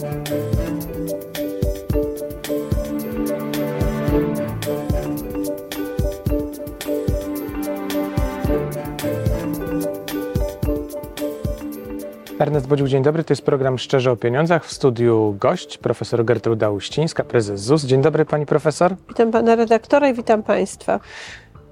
Ernest Bodził, dzień dobry. To jest program Szczerze o Pieniądzach. W studiu gość, profesor Gertruda Uścińska, prezes ZUS. Dzień dobry, pani profesor. Witam pana redaktora i witam państwa.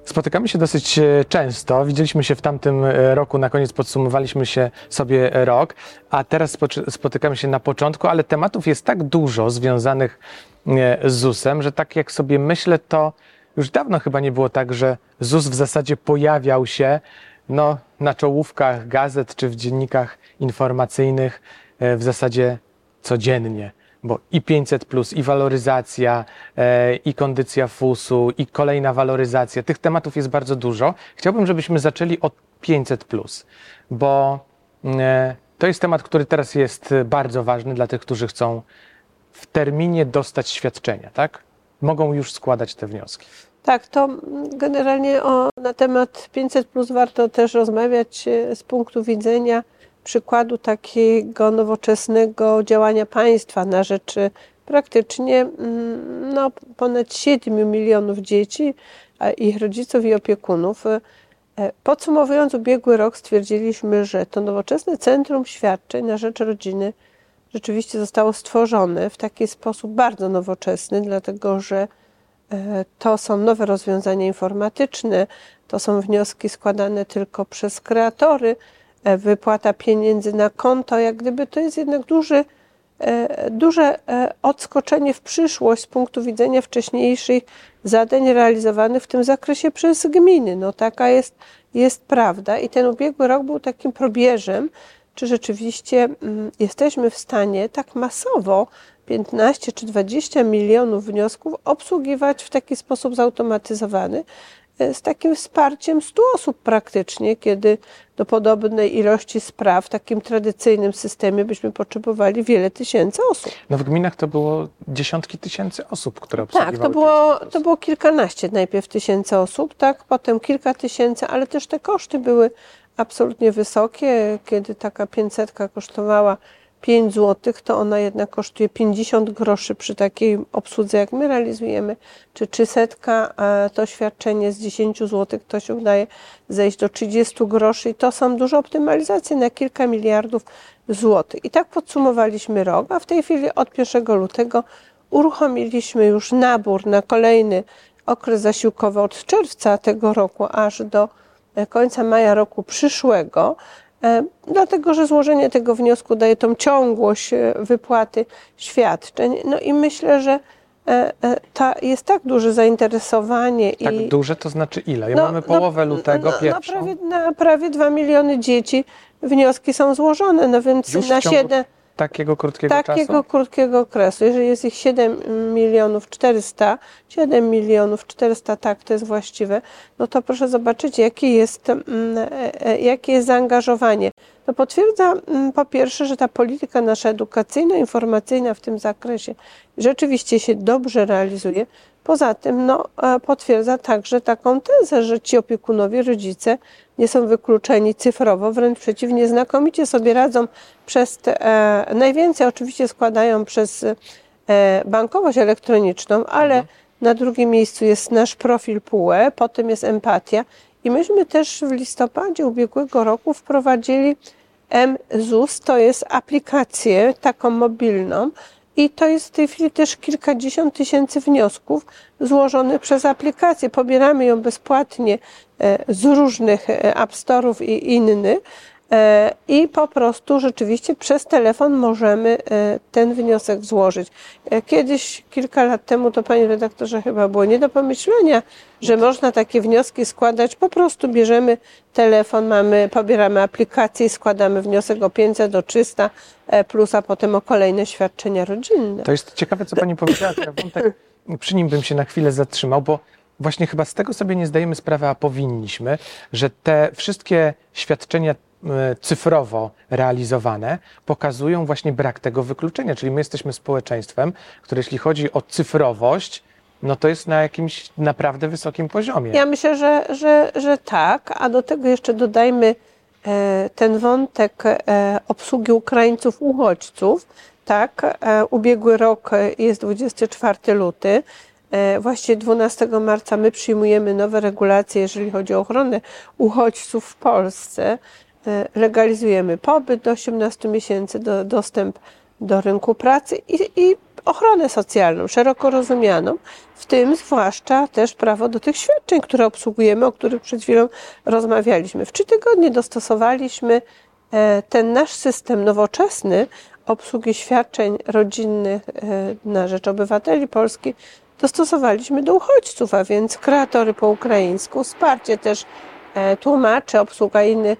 Spotykamy się dosyć e, często. Widzieliśmy się w tamtym e, roku, na koniec podsumowaliśmy się sobie rok, a teraz spotykamy się na początku, ale tematów jest tak dużo związanych e, z ZUS-em, że tak jak sobie myślę, to już dawno chyba nie było tak, że ZUS w zasadzie pojawiał się no, na czołówkach gazet czy w dziennikach informacyjnych w zasadzie codziennie. Bo i 500, plus, i waloryzacja, e, i kondycja FUS-u, i kolejna waloryzacja. Tych tematów jest bardzo dużo. Chciałbym, żebyśmy zaczęli od 500, plus, bo e, to jest temat, który teraz jest bardzo ważny dla tych, którzy chcą w terminie dostać świadczenia, tak? Mogą już składać te wnioski. Tak, to generalnie o, na temat 500 plus warto też rozmawiać e, z punktu widzenia przykładu takiego nowoczesnego działania państwa na rzecz e, praktycznie mm, no, ponad 7 milionów dzieci, ich rodziców i opiekunów. E, podsumowując ubiegły rok, stwierdziliśmy, że to nowoczesne centrum świadczeń na rzecz rodziny rzeczywiście zostało stworzone w taki sposób bardzo nowoczesny, dlatego że E, to są nowe rozwiązania informatyczne, to są wnioski składane tylko przez kreatory, wypłata pieniędzy na konto, jak gdyby to jest jednak duży, e, duże odskoczenie w przyszłość z punktu widzenia wcześniejszych zadań realizowanych w tym zakresie przez gminy. No taka jest, jest prawda i ten ubiegły rok był takim probierzem, czy rzeczywiście mm, jesteśmy w stanie tak masowo 15 czy 20 milionów wniosków obsługiwać w taki sposób zautomatyzowany, e, z takim wsparciem 100 osób praktycznie, kiedy do podobnej ilości spraw w takim tradycyjnym systemie byśmy potrzebowali wiele tysięcy osób. No w gminach to było dziesiątki tysięcy osób, które obsługiwały. Tak, to było, to było kilkanaście najpierw tysięcy osób, tak, potem kilka tysięcy, ale też te koszty były absolutnie wysokie, kiedy taka 500 kosztowała 5 zł, to ona jednak kosztuje 50 groszy przy takiej obsłudze, jak my realizujemy, czy 300 to świadczenie z 10 zł, to się udaje zejść do 30 groszy i to są duże optymalizacje na kilka miliardów złotych. I tak podsumowaliśmy rok, a w tej chwili od 1 lutego uruchomiliśmy już nabór na kolejny okres zasiłkowy od czerwca tego roku aż do końca maja roku przyszłego. E, dlatego że złożenie tego wniosku daje tą ciągłość e, wypłaty świadczeń. No i myślę, że e, to jest tak duże zainteresowanie. Tak i, duże to znaczy ile? Ja no, mamy połowę no, lutego, no, pierwszą. No prawie, na prawie 2 miliony dzieci wnioski są złożone, no więc Już na 7 takiego krótkiego takiego czasu? Takiego krótkiego okresu. Jeżeli jest ich 7 milionów 400, 7 milionów 400, tak, to jest właściwe, no to proszę zobaczyć, jakie jest, mm, e, e, jakie jest zaangażowanie. To potwierdza mm, po pierwsze, że ta polityka nasza edukacyjno-informacyjna w tym zakresie rzeczywiście się dobrze realizuje. Poza tym no, e, potwierdza także taką tezę, że ci opiekunowie, rodzice nie są wykluczeni cyfrowo, wręcz przeciwnie, znakomicie sobie radzą przez te, e, najwięcej oczywiście składają przez e, bankowość elektroniczną, ale mhm. na drugim miejscu jest nasz profil PUE, potem jest empatia i myśmy też w listopadzie ubiegłego roku wprowadzili MZUS, to jest aplikację taką mobilną, i to jest w tej chwili też kilkadziesiąt tysięcy wniosków złożonych przez aplikację. Pobieramy ją bezpłatnie e, z różnych e, App Store'ów i innych. E, I po prostu rzeczywiście przez telefon możemy ten wniosek złożyć. Kiedyś, kilka lat temu, to panie redaktorze chyba było nie do pomyślenia, że można takie wnioski składać. Po prostu bierzemy telefon, mamy, pobieramy aplikację i składamy wniosek o 500 do 300 plus, a potem o kolejne świadczenia rodzinne. To jest ciekawe, co pani powiedziała. Ja wątek, przy nim bym się na chwilę zatrzymał, bo właśnie chyba z tego sobie nie zdajemy sprawy, a powinniśmy, że te wszystkie świadczenia e, cyfrowo realizowane pokazują właśnie brak tego wykluczenia. Czyli my jesteśmy społeczeństwem, które jeśli chodzi o cyfrowość, no to jest na jakimś naprawdę wysokim poziomie. Ja myślę, że, że, że tak, a do tego jeszcze dodajmy e, ten wątek e, obsługi Ukraińców, uchodźców. tak. E, ubiegły rok e, jest 24 luty. E, Właściwie 12 marca my przyjmujemy nowe regulacje, jeżeli chodzi o ochronę uchodźców w Polsce. E, Legalizujemy pobyt do 18 miesięcy, do, dostęp do rynku pracy i, i ochronę socjalną, szeroko rozumianą, w tym zwłaszcza też prawo do tych świadczeń, które obsługujemy, o których przed chwilą rozmawialiśmy. W trzy tygodnie dostosowaliśmy e, ten nasz system nowoczesny obsługi świadczeń rodzinnych e, na rzecz obywateli Polski dostosowaliśmy do uchodźców, a więc kreatory po ukraińsku, wsparcie też e, tłumaczy, obsługa innych,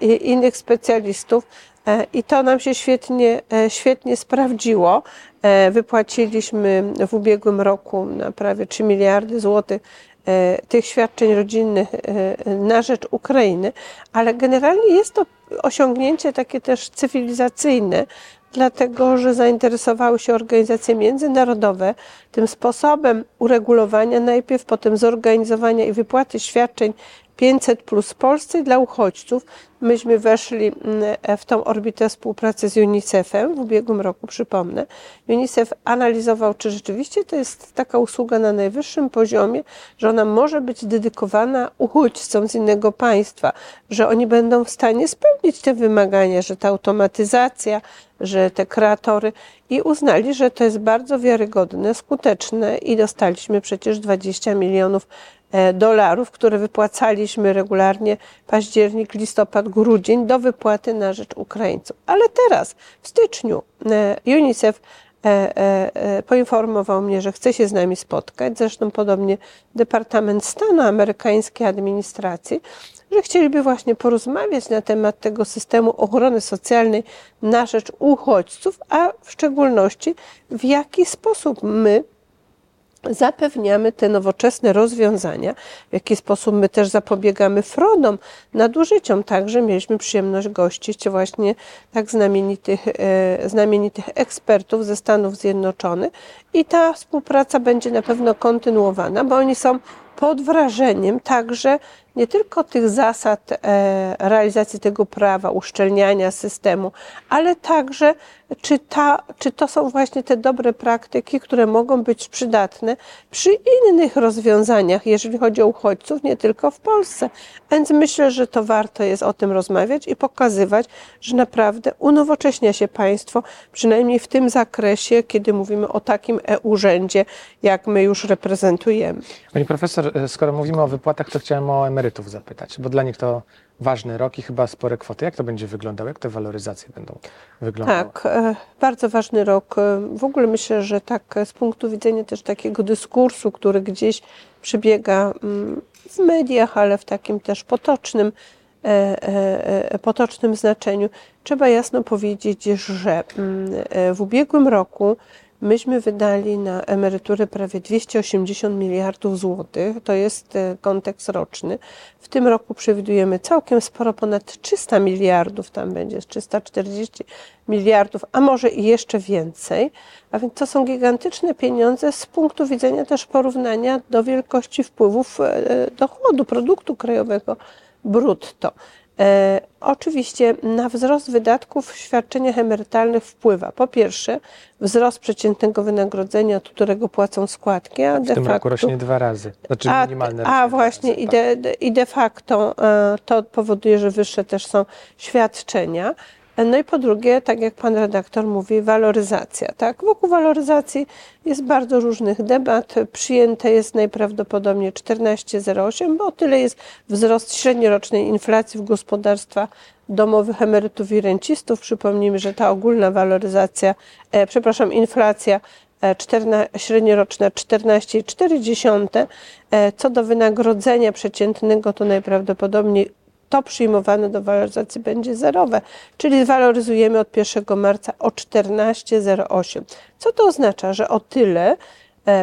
i- innych specjalistów. E, I to nam się świetnie, e, świetnie sprawdziło. E, Wypłaciliśmy w ubiegłym roku na prawie 3 miliardy złotych e, tych świadczeń rodzinnych e, na rzecz Ukrainy, ale generalnie jest to osiągnięcie takie też cywilizacyjne, dlatego że zainteresowały się organizacje międzynarodowe tym sposobem uregulowania najpierw, potem zorganizowania i wypłaty świadczeń 500 plus w Polsce dla uchodźców. Myśmy weszli mm, w tą orbitę współpracy z UNICEF-em w ubiegłym roku, przypomnę. UNICEF analizował, czy rzeczywiście to jest taka usługa na najwyższym poziomie, że ona może być dedykowana uchodźcom z innego państwa, że oni będą w stanie spełnić te wymagania, że ta automatyzacja, że te kreatory i uznali, że to jest bardzo wiarygodne, skuteczne i dostaliśmy przecież 20 milionów dolarów, które wypłacaliśmy regularnie październik, listopad, grudzień do wypłaty na rzecz Ukraińców. Ale teraz, w styczniu, e, UNICEF e, e, e, poinformował mnie, że chce się z nami spotkać, zresztą podobnie Departament Stanu amerykańskiej administracji, że chcieliby właśnie porozmawiać na temat tego systemu ochrony socjalnej na rzecz uchodźców, a w szczególności w jaki sposób my zapewniamy te nowoczesne rozwiązania, w jaki sposób my też zapobiegamy frodom, nadużyciom. Także mieliśmy przyjemność gościć właśnie tak znamienitych, e, znamienitych ekspertów ze Stanów Zjednoczonych i ta współpraca będzie na pewno kontynuowana, bo oni są pod wrażeniem także nie tylko tych zasad e, realizacji tego prawa, uszczelniania systemu, ale także czy, ta, czy to są właśnie te dobre praktyki, które mogą być przydatne przy innych rozwiązaniach, jeżeli chodzi o uchodźców, nie tylko w Polsce. Więc myślę, że to warto jest o tym rozmawiać i pokazywać, że naprawdę unowocześnia się państwo, przynajmniej w tym zakresie, kiedy mówimy o takim e-urzędzie, jak my już reprezentujemy. Pani profesor, e, skoro mówimy o wypłatach, to chciałem o emerytów zapytać, bo dla nich to ważny rok i chyba spore kwoty. Jak to będzie wyglądało? Jak te waloryzacje będą wyglądały? Tak, e, bardzo ważny rok. E, W ogóle myślę, że tak z punktu widzenia też takiego dyskursu, który gdzieś przebiega mm, w mediach, ale w takim też potocznym, potocznym znaczeniu, trzeba jasno powiedzieć, że mm, w ubiegłym roku myśmy wydali na emerytury prawie 280 miliardów złotych. To jest e, kontekst roczny. W tym roku przewidujemy całkiem sporo, ponad 300 miliardów, tam będzie 340 miliardów, a może i jeszcze więcej. A więc to są gigantyczne pieniądze z punktu widzenia też porównania do wielkości wpływów e, dochodu, produktu krajowego brutto. E, oczywiście na wzrost wydatków w świadczeniach emerytalnych wpływa po pierwsze wzrost przeciętnego wynagrodzenia, od którego płacą składki, a W de tym roku facto rośnie dwa razy. Znaczy a, minimalne a właśnie dwa i razy, tak. de, de, i de facto e, to powoduje, że wyższe też są świadczenia. No i po drugie, tak jak pan redaktor mówi, waloryzacja. Tak? Wokół waloryzacji jest bardzo różnych debat. Przyjęte jest najprawdopodobniej 14,08, bo tyle jest wzrost średniorocznej inflacji w gospodarstwach domowych emerytów i rencistów. Przypomnijmy, że ta ogólna waloryzacja, e, przepraszam, inflacja e, średnioroczna 14,4. E, Co do wynagrodzenia przeciętnego, to najprawdopodobniej to przyjmowane do waloryzacji będzie zerowe, czyli waloryzujemy od 1 marca o 14,08. Co to oznacza? Że o tyle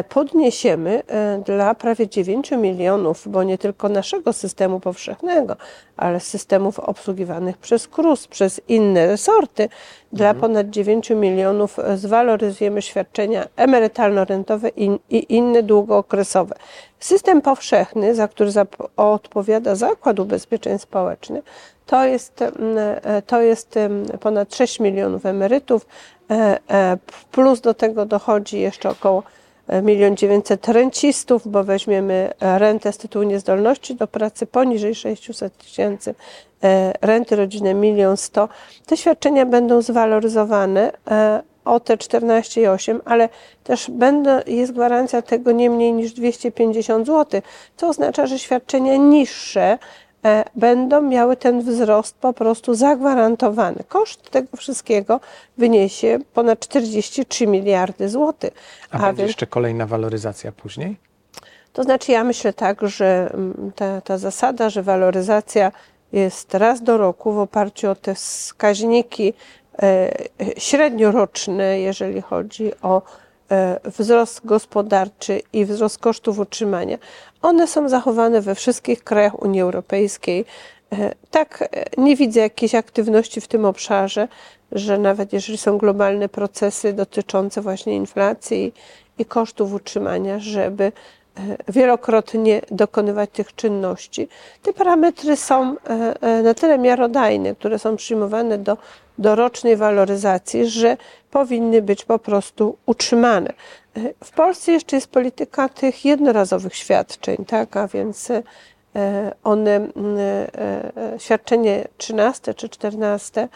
podniesiemy e, dla prawie 9 milionów, bo nie tylko naszego systemu powszechnego, ale systemów obsługiwanych przez KRUS, przez inne resorty, dla ponad 9 milionów e, zwaloryzujemy świadczenia emerytalno-rentowe i, i inne długookresowe. System powszechny, za który odpowiada Zakład Ubezpieczeń Społecznych, to jest, e, to jest ponad 6 milionów emerytów, E, e, Plus do tego dochodzi jeszcze około 1 900 rencistów, bo weźmiemy rentę z tytułu niezdolności do pracy poniżej 600 tysięcy, e, renty rodzinne 1 100 Te świadczenia będą zwaloryzowane e, o te 14,8, ale też będą, jest gwarancja tego nie mniej niż 250 zł, co oznacza, że świadczenia niższe będą miały ten wzrost po prostu zagwarantowany. Koszt tego wszystkiego wyniesie ponad 43 miliardy złotych. A, będzie jeszcze kolejna waloryzacja później? To znaczy, ja myślę tak, że mm, ta, ta zasada, że waloryzacja jest raz do roku w oparciu o te wskaźniki e, średnioroczne, jeżeli chodzi o e, wzrost gospodarczy i wzrost kosztów utrzymania. One są zachowane we wszystkich krajach Unii Europejskiej. E, tak, nie widzę jakiejś aktywności w tym obszarze, że nawet jeżeli są globalne procesy dotyczące właśnie inflacji i kosztów utrzymania, żeby wielokrotnie dokonywać tych czynności. Te parametry są e, e, na tyle miarodajne, które są przyjmowane do, do rocznej waloryzacji, że powinny być po prostu utrzymane. E, w Polsce jeszcze jest polityka tych jednorazowych świadczeń, tak, a więc one, świadczenie 13 czy 14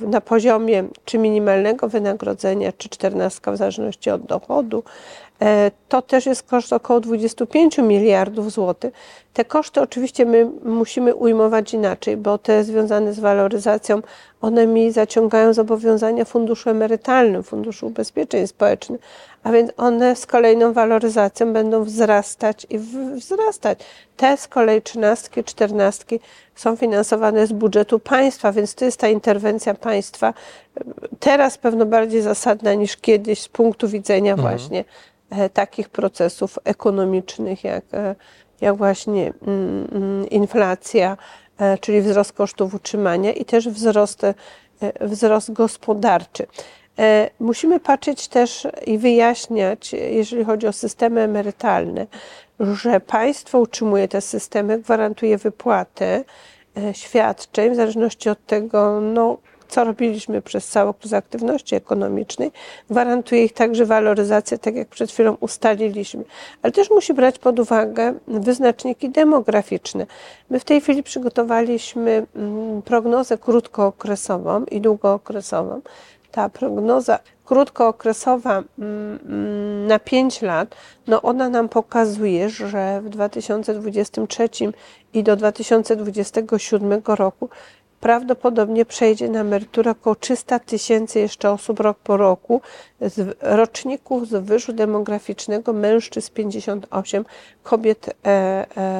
na poziomie czy minimalnego wynagrodzenia, czy 14 w zależności od dochodu, E, to też jest koszt około 25 miliardów złotych. Te koszty oczywiście my musimy ujmować inaczej, bo te związane z waloryzacją, one mi zaciągają zobowiązania funduszu emerytalnym, funduszu ubezpieczeń społecznych, a więc one z kolejną waloryzacją będą wzrastać i wzrastać. Te z kolei trzynastki, czternastki są finansowane z budżetu państwa, więc to jest ta interwencja państwa teraz pewno bardziej zasadna niż kiedyś z punktu widzenia mhm. właśnie E, takich procesów ekonomicznych, jak, e, jak właśnie mm, mm, inflacja, e, czyli wzrost kosztów utrzymania i też wzrost, wzrost gospodarczy. Musimy patrzeć też i wyjaśniać, jeżeli chodzi o systemy emerytalne, że państwo utrzymuje te systemy, gwarantuje wypłatę świadczeń w zależności od tego, no, co robiliśmy przez cały okres aktywności ekonomicznej, gwarantuje ich także waloryzację, tak jak przed chwilą ustaliliśmy. Ale też musi brać pod uwagę wyznaczniki demograficzne. My w tej chwili przygotowaliśmy mm, prognozę krótkookresową i długookresową. Ta prognoza krótkookresowa mm, mm, na 5 lat, no ona nam pokazuje, że w 2023 i do 2027 roku prawdopodobnie przejdzie na emeryturę około 300 tysięcy jeszcze osób rok po roku, z roczników z wyżu demograficznego mężczyzn 58, kobiet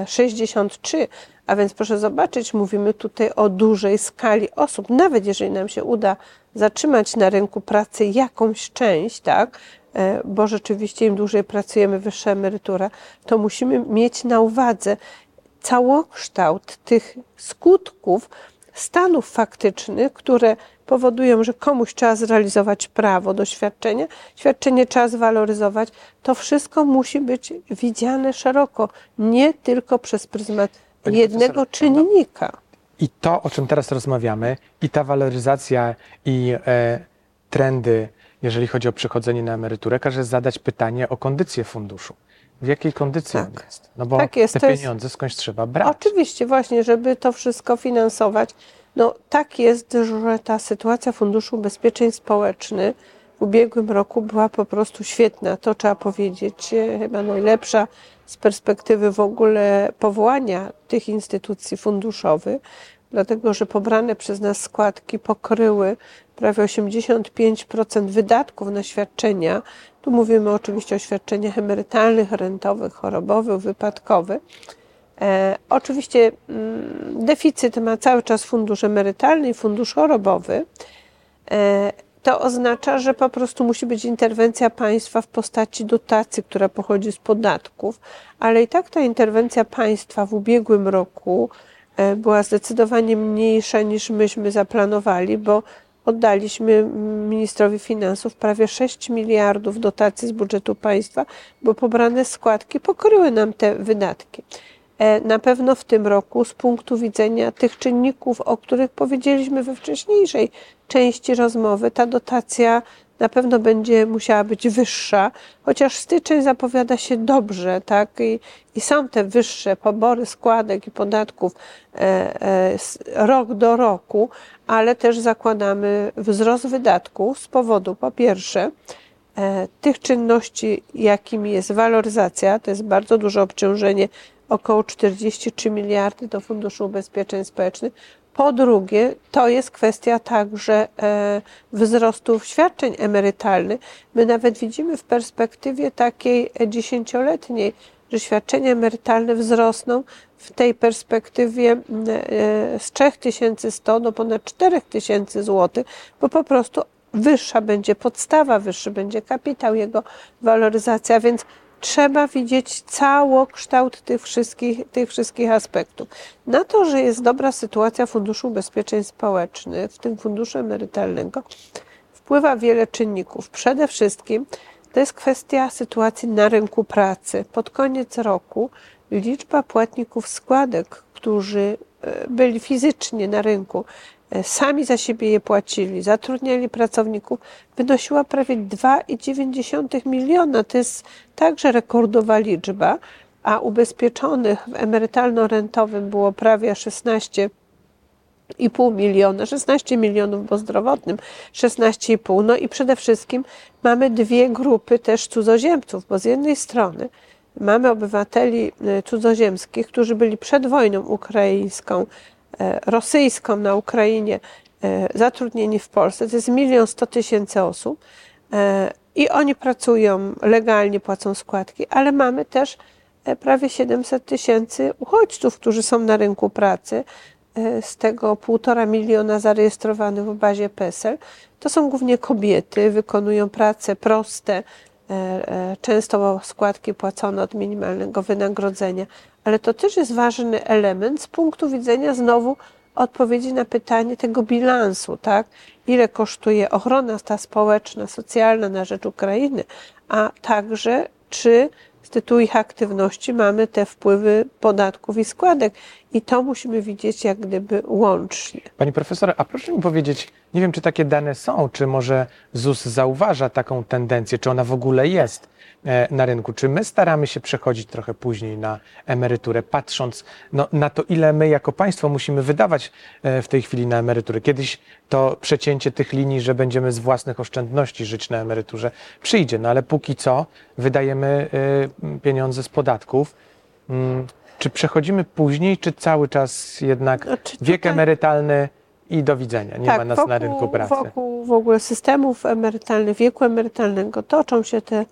63. E, e, A więc proszę zobaczyć, mówimy tutaj o dużej skali osób. Nawet jeżeli nam się uda zatrzymać na rynku pracy jakąś część, tak, e, bo rzeczywiście im dłużej pracujemy, wyższa emerytura, to musimy mieć na uwadze całokształt tych skutków, stanów faktycznych, które powodują, że komuś trzeba zrealizować prawo do świadczenia, świadczenie trzeba zwaloryzować, to wszystko musi być widziane szeroko, nie tylko przez pryzmat Pani jednego czynnika. I to, o czym teraz rozmawiamy, i ta waloryzacja, i e, trendy, jeżeli chodzi o przechodzenie na emeryturę, każe zadać pytanie o kondycję funduszu w jakiej kondycji tak. on jest. No bo tak jest, te pieniądze jest... skądś trzeba brać. Oczywiście, właśnie, żeby to wszystko finansować. No tak jest, że ta sytuacja Funduszu Ubezpieczeń Społecznych w ubiegłym roku była po prostu świetna. To trzeba powiedzieć, e, chyba najlepsza z perspektywy w ogóle powołania tych instytucji funduszowych, dlatego że pobrane przez nas składki pokryły prawie 85% wydatków na świadczenia. Tu mówimy oczywiście o świadczeniach emerytalnych, rentowych, chorobowych, wypadkowych. E, oczywiście mm, deficyt ma cały czas fundusz emerytalny i fundusz chorobowy. E, to oznacza, że po prostu musi być interwencja państwa w postaci dotacji, która pochodzi z podatków, ale i tak ta interwencja państwa w ubiegłym roku była zdecydowanie mniejsza niż myśmy zaplanowali, bo oddaliśmy ministrowi finansów prawie 6 miliardów dotacji z budżetu państwa, bo pobrane składki pokryły nam te wydatki. E, na pewno w tym roku z punktu widzenia tych czynników, o których powiedzieliśmy we wcześniejszej części rozmowy, ta dotacja na pewno będzie musiała być wyższa, chociaż styczeń zapowiada się dobrze, tak? I, i są te wyższe pobory składek i podatków e, e, rok do roku, ale też zakładamy wzrost wydatków z powodu, po pierwsze, e, tych czynności, jakimi jest waloryzacja, to jest bardzo duże obciążenie, około 43 miliardy do Funduszu Ubezpieczeń Społecznych, po drugie, to jest kwestia także e, wzrostu świadczeń emerytalnych. My nawet widzimy w perspektywie takiej dziesięcioletniej, że świadczenia emerytalne wzrosną w tej perspektywie e, z 3100 do ponad 4000 zł, bo po prostu wyższa będzie podstawa, wyższy będzie kapitał, jego waloryzacja, więc trzeba widzieć całokształt tych wszystkich, tych wszystkich aspektów. Na to, że jest dobra sytuacja Funduszu Ubezpieczeń Społecznych, w tym funduszu emerytalnego, wpływa wiele czynników. Przede wszystkim to jest kwestia sytuacji na rynku pracy. Pod koniec roku liczba płatników składek, którzy e, byli fizycznie na rynku, sami za siebie je płacili, zatrudniali pracowników, wynosiła prawie 2,9 miliona. To jest także rekordowa liczba, a ubezpieczonych w emerytalno-rentowym było prawie 16 i pół miliona, 16 milionów, bo zdrowotnym 16,5. No i przede wszystkim mamy dwie grupy też cudzoziemców, bo z jednej strony mamy obywateli e, cudzoziemskich, którzy byli przed wojną ukraińską E, rosyjską na Ukrainie e, zatrudnieni w Polsce. To jest milion sto tysięcy osób e, i oni pracują legalnie, płacą składki, ale mamy też prawie 700 tysięcy uchodźców, którzy są na rynku pracy. Z tego półtora miliona zarejestrowanych w bazie PESEL. To są głównie kobiety, wykonują prace proste, często składki płacone od minimalnego wynagrodzenia ale to też jest ważny element z punktu widzenia znowu odpowiedzi na pytanie tego bilansu, tak? Ile kosztuje ochrona ta społeczna, socjalna na rzecz Ukrainy, a także czy z tytułu ich aktywności mamy te wpływy podatków i składek. I to musimy widzieć jak gdyby łącznie. Pani profesor, a proszę mi powiedzieć, nie wiem czy takie dane są, czy może ZUS zauważa taką tendencję, czy ona w ogóle jest E, na rynku. Czy my staramy się przechodzić trochę później na emeryturę, patrząc no, na to, ile my jako państwo musimy wydawać e, w tej chwili na emeryturę? Kiedyś to przecięcie tych linii, że będziemy z własnych oszczędności żyć na emeryturze, przyjdzie, no ale póki co wydajemy e, pieniądze z podatków. Czy przechodzimy później, czy cały czas jednak znaczy wiek emerytalny i do widzenia, nie tak, ma nas wokół, na rynku pracy? Wokół w ogóle systemów emerytalnych, wieku emerytalnego toczą się te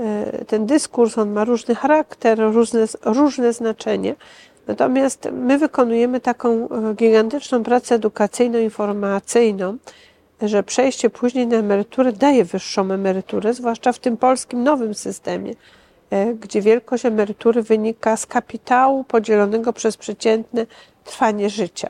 E, ten dyskurs, on ma różny charakter, różne, różne znaczenie. Natomiast my wykonujemy taką e, gigantyczną pracę edukacyjno-informacyjną, że przejście później na emeryturę daje wyższą emeryturę, zwłaszcza w tym polskim nowym systemie, gdzie wielkość emerytury wynika z kapitału podzielonego przez przeciętne trwanie życia.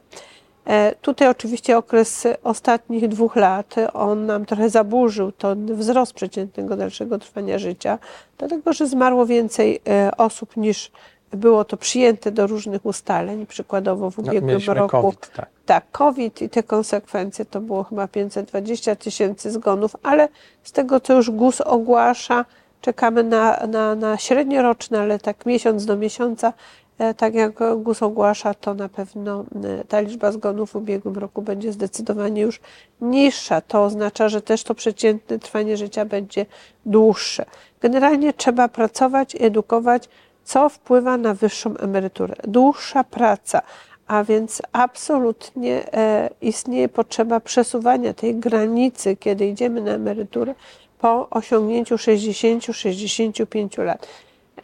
E, tutaj oczywiście okres ostatnich dwóch lat, on nam trochę zaburzył ten wzrost przeciętnego dalszego trwania życia, dlatego że zmarło więcej e, osób niż było to przyjęte do różnych ustaleń, przykładowo w no, ubiegłym no, roku. COVID, tak. tak, COVID i te konsekwencje to było chyba 520 tysięcy zgonów, ale z tego, co już GUS ogłasza, czekamy na, na, na średnioroczne, ale tak miesiąc do miesiąca E, tak jak GUS ogłasza, to na pewno e, ta liczba zgonów w ubiegłym roku będzie zdecydowanie już niższa. To oznacza, że też to przeciętne trwanie życia będzie dłuższe. Generalnie trzeba pracować, edukować, co wpływa na wyższą emeryturę. Dłuższa praca, a więc absolutnie e, istnieje potrzeba przesuwania tej granicy, kiedy idziemy na emeryturę po osiągnięciu 60-65 lat.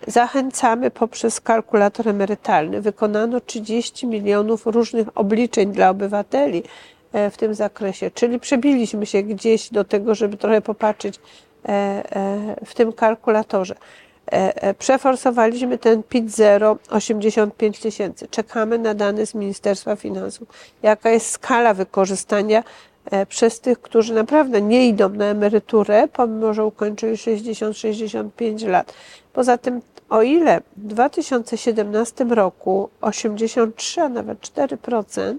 Zachęcamy poprzez kalkulator emerytalny. Wykonano 30 milionów różnych obliczeń dla obywateli e, w tym zakresie, czyli przebiliśmy się gdzieś do tego, żeby trochę popatrzeć e, e, w tym kalkulatorze. Przeforsowaliśmy ten PIT 0 85 tysięcy. Czekamy na dane z Ministerstwa Finansów. Jaka jest skala wykorzystania przez tych, którzy naprawdę nie idą na emeryturę, pomimo że ukończyli 60-65 lat. Poza tym O ile w 2017 roku 83, a nawet 4%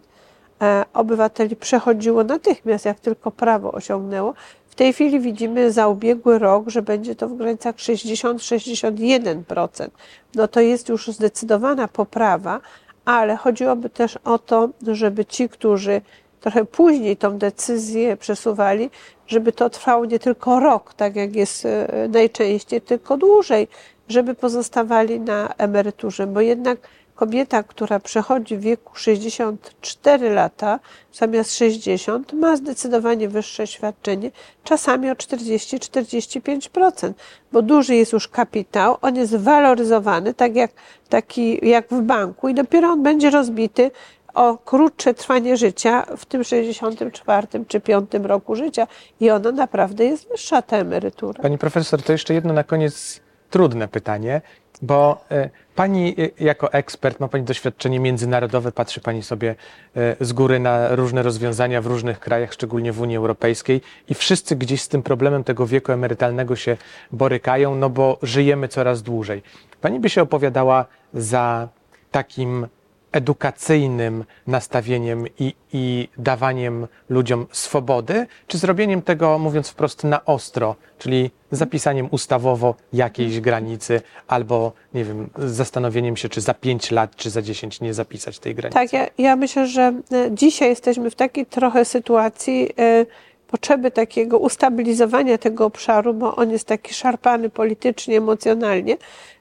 e, obywateli przechodziło natychmiast, jak tylko prawo osiągnęło, w tej chwili widzimy za ubiegły rok, że będzie to w granicach 60-61%. No to jest już zdecydowana poprawa, ale chodziłoby też o to, żeby ci, którzy trochę później tą decyzję przesuwali, żeby to trwało nie tylko rok, tak jak jest e, najczęściej, tylko dłużej, żeby pozostawali na emeryturze, bo jednak kobieta, która przechodzi w wieku 64 lata zamiast 60, ma zdecydowanie wyższe świadczenie, czasami o 40-45%, bo duży jest już kapitał, on jest waloryzowany, tak jak, taki, jak w banku i dopiero on będzie rozbity o krótsze trwanie życia w tym 64 czy 5 roku życia i ona naprawdę jest wyższa, ta emerytura. Pani profesor, to jeszcze jedno na koniec trudne pytanie, bo e, pani e, jako ekspert ma pani doświadczenie międzynarodowe, patrzy pani sobie e, z góry na różne rozwiązania w różnych krajach, szczególnie w Unii Europejskiej i wszyscy gdzieś z tym problemem tego wieku emerytalnego się borykają, no bo żyjemy coraz dłużej. Pani by się opowiadała za takim edukacyjnym nastawieniem i, i dawaniem ludziom swobody, czy zrobieniem tego, mówiąc wprost, na ostro, czyli zapisaniem ustawowo jakiejś granicy, albo nie wiem, zastanowieniem się, czy za 5 lat, czy za 10 nie zapisać tej granicy? Tak, ja, ja myślę, że e, dzisiaj jesteśmy w takiej trochę sytuacji, e, potrzeby takiego ustabilizowania tego obszaru, bo on jest taki szarpany politycznie, emocjonalnie,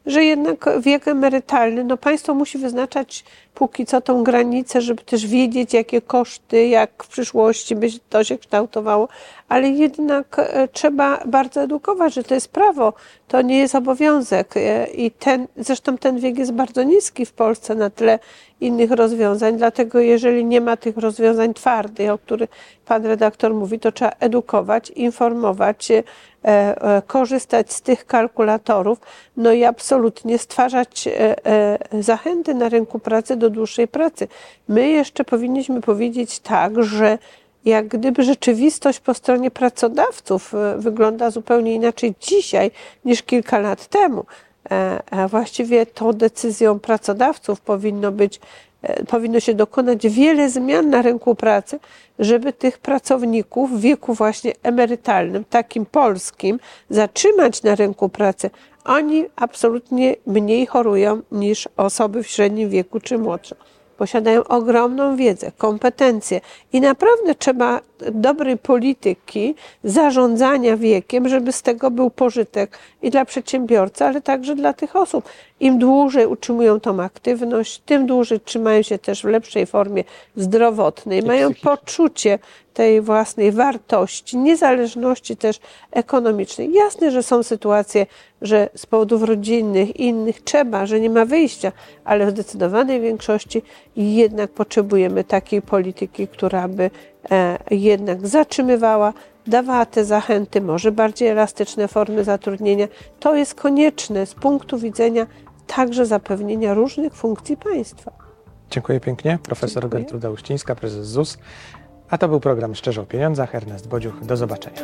że jednak wiek emerytalny, no państwo musi wyznaczać póki co tą granicę, żeby też wiedzieć, jakie koszty, jak w przyszłości by to się kształtowało, ale jednak e, trzeba bardzo edukować, że to jest prawo, to nie jest obowiązek. E, i ten, zresztą ten wiek jest bardzo niski w Polsce na tle innych rozwiązań, dlatego jeżeli nie ma tych rozwiązań twardych, o których pan redaktor mówi, to trzeba edukować, informować, e, korzystać z tych kalkulatorów, no i absolutnie stwarzać e, e, zachęty na rynku pracy do dłuższej pracy. My jeszcze powinniśmy powiedzieć tak, że jak gdyby rzeczywistość po stronie pracodawców e, wygląda zupełnie inaczej dzisiaj niż kilka lat temu. E, e, Właściwie to decyzją pracodawców powinno być, e, powinno się dokonać wiele zmian na rynku pracy, żeby tych pracowników w wieku właśnie emerytalnym, takim polskim, zatrzymać na rynku pracy. Oni absolutnie mniej chorują niż osoby w średnim wieku czy młodsze posiadają ogromną wiedzę, kompetencje i naprawdę trzeba dobrej polityki, zarządzania wiekiem, żeby z tego był pożytek i dla przedsiębiorcy, ale także dla tych osób. Im dłużej utrzymują tą aktywność, tym dłużej trzymają się też w lepszej formie zdrowotnej, mają poczucie tej własnej wartości, niezależności też ekonomicznej. Jasne, że są sytuacje, że z powodów rodzinnych i innych trzeba, że nie ma wyjścia, ale w zdecydowanej większości jednak potrzebujemy takiej polityki, która by e, jednak zatrzymywała, dawała te zachęty, może bardziej elastyczne formy zatrudnienia. To jest konieczne z punktu widzenia także zapewnienia różnych funkcji państwa. Dziękuję pięknie. Profesor Dziękuję. Gertruda Uścińska, prezes ZUS. A to był program Szczerze o Pieniądzach. Ernest Bodziuch. Do zobaczenia.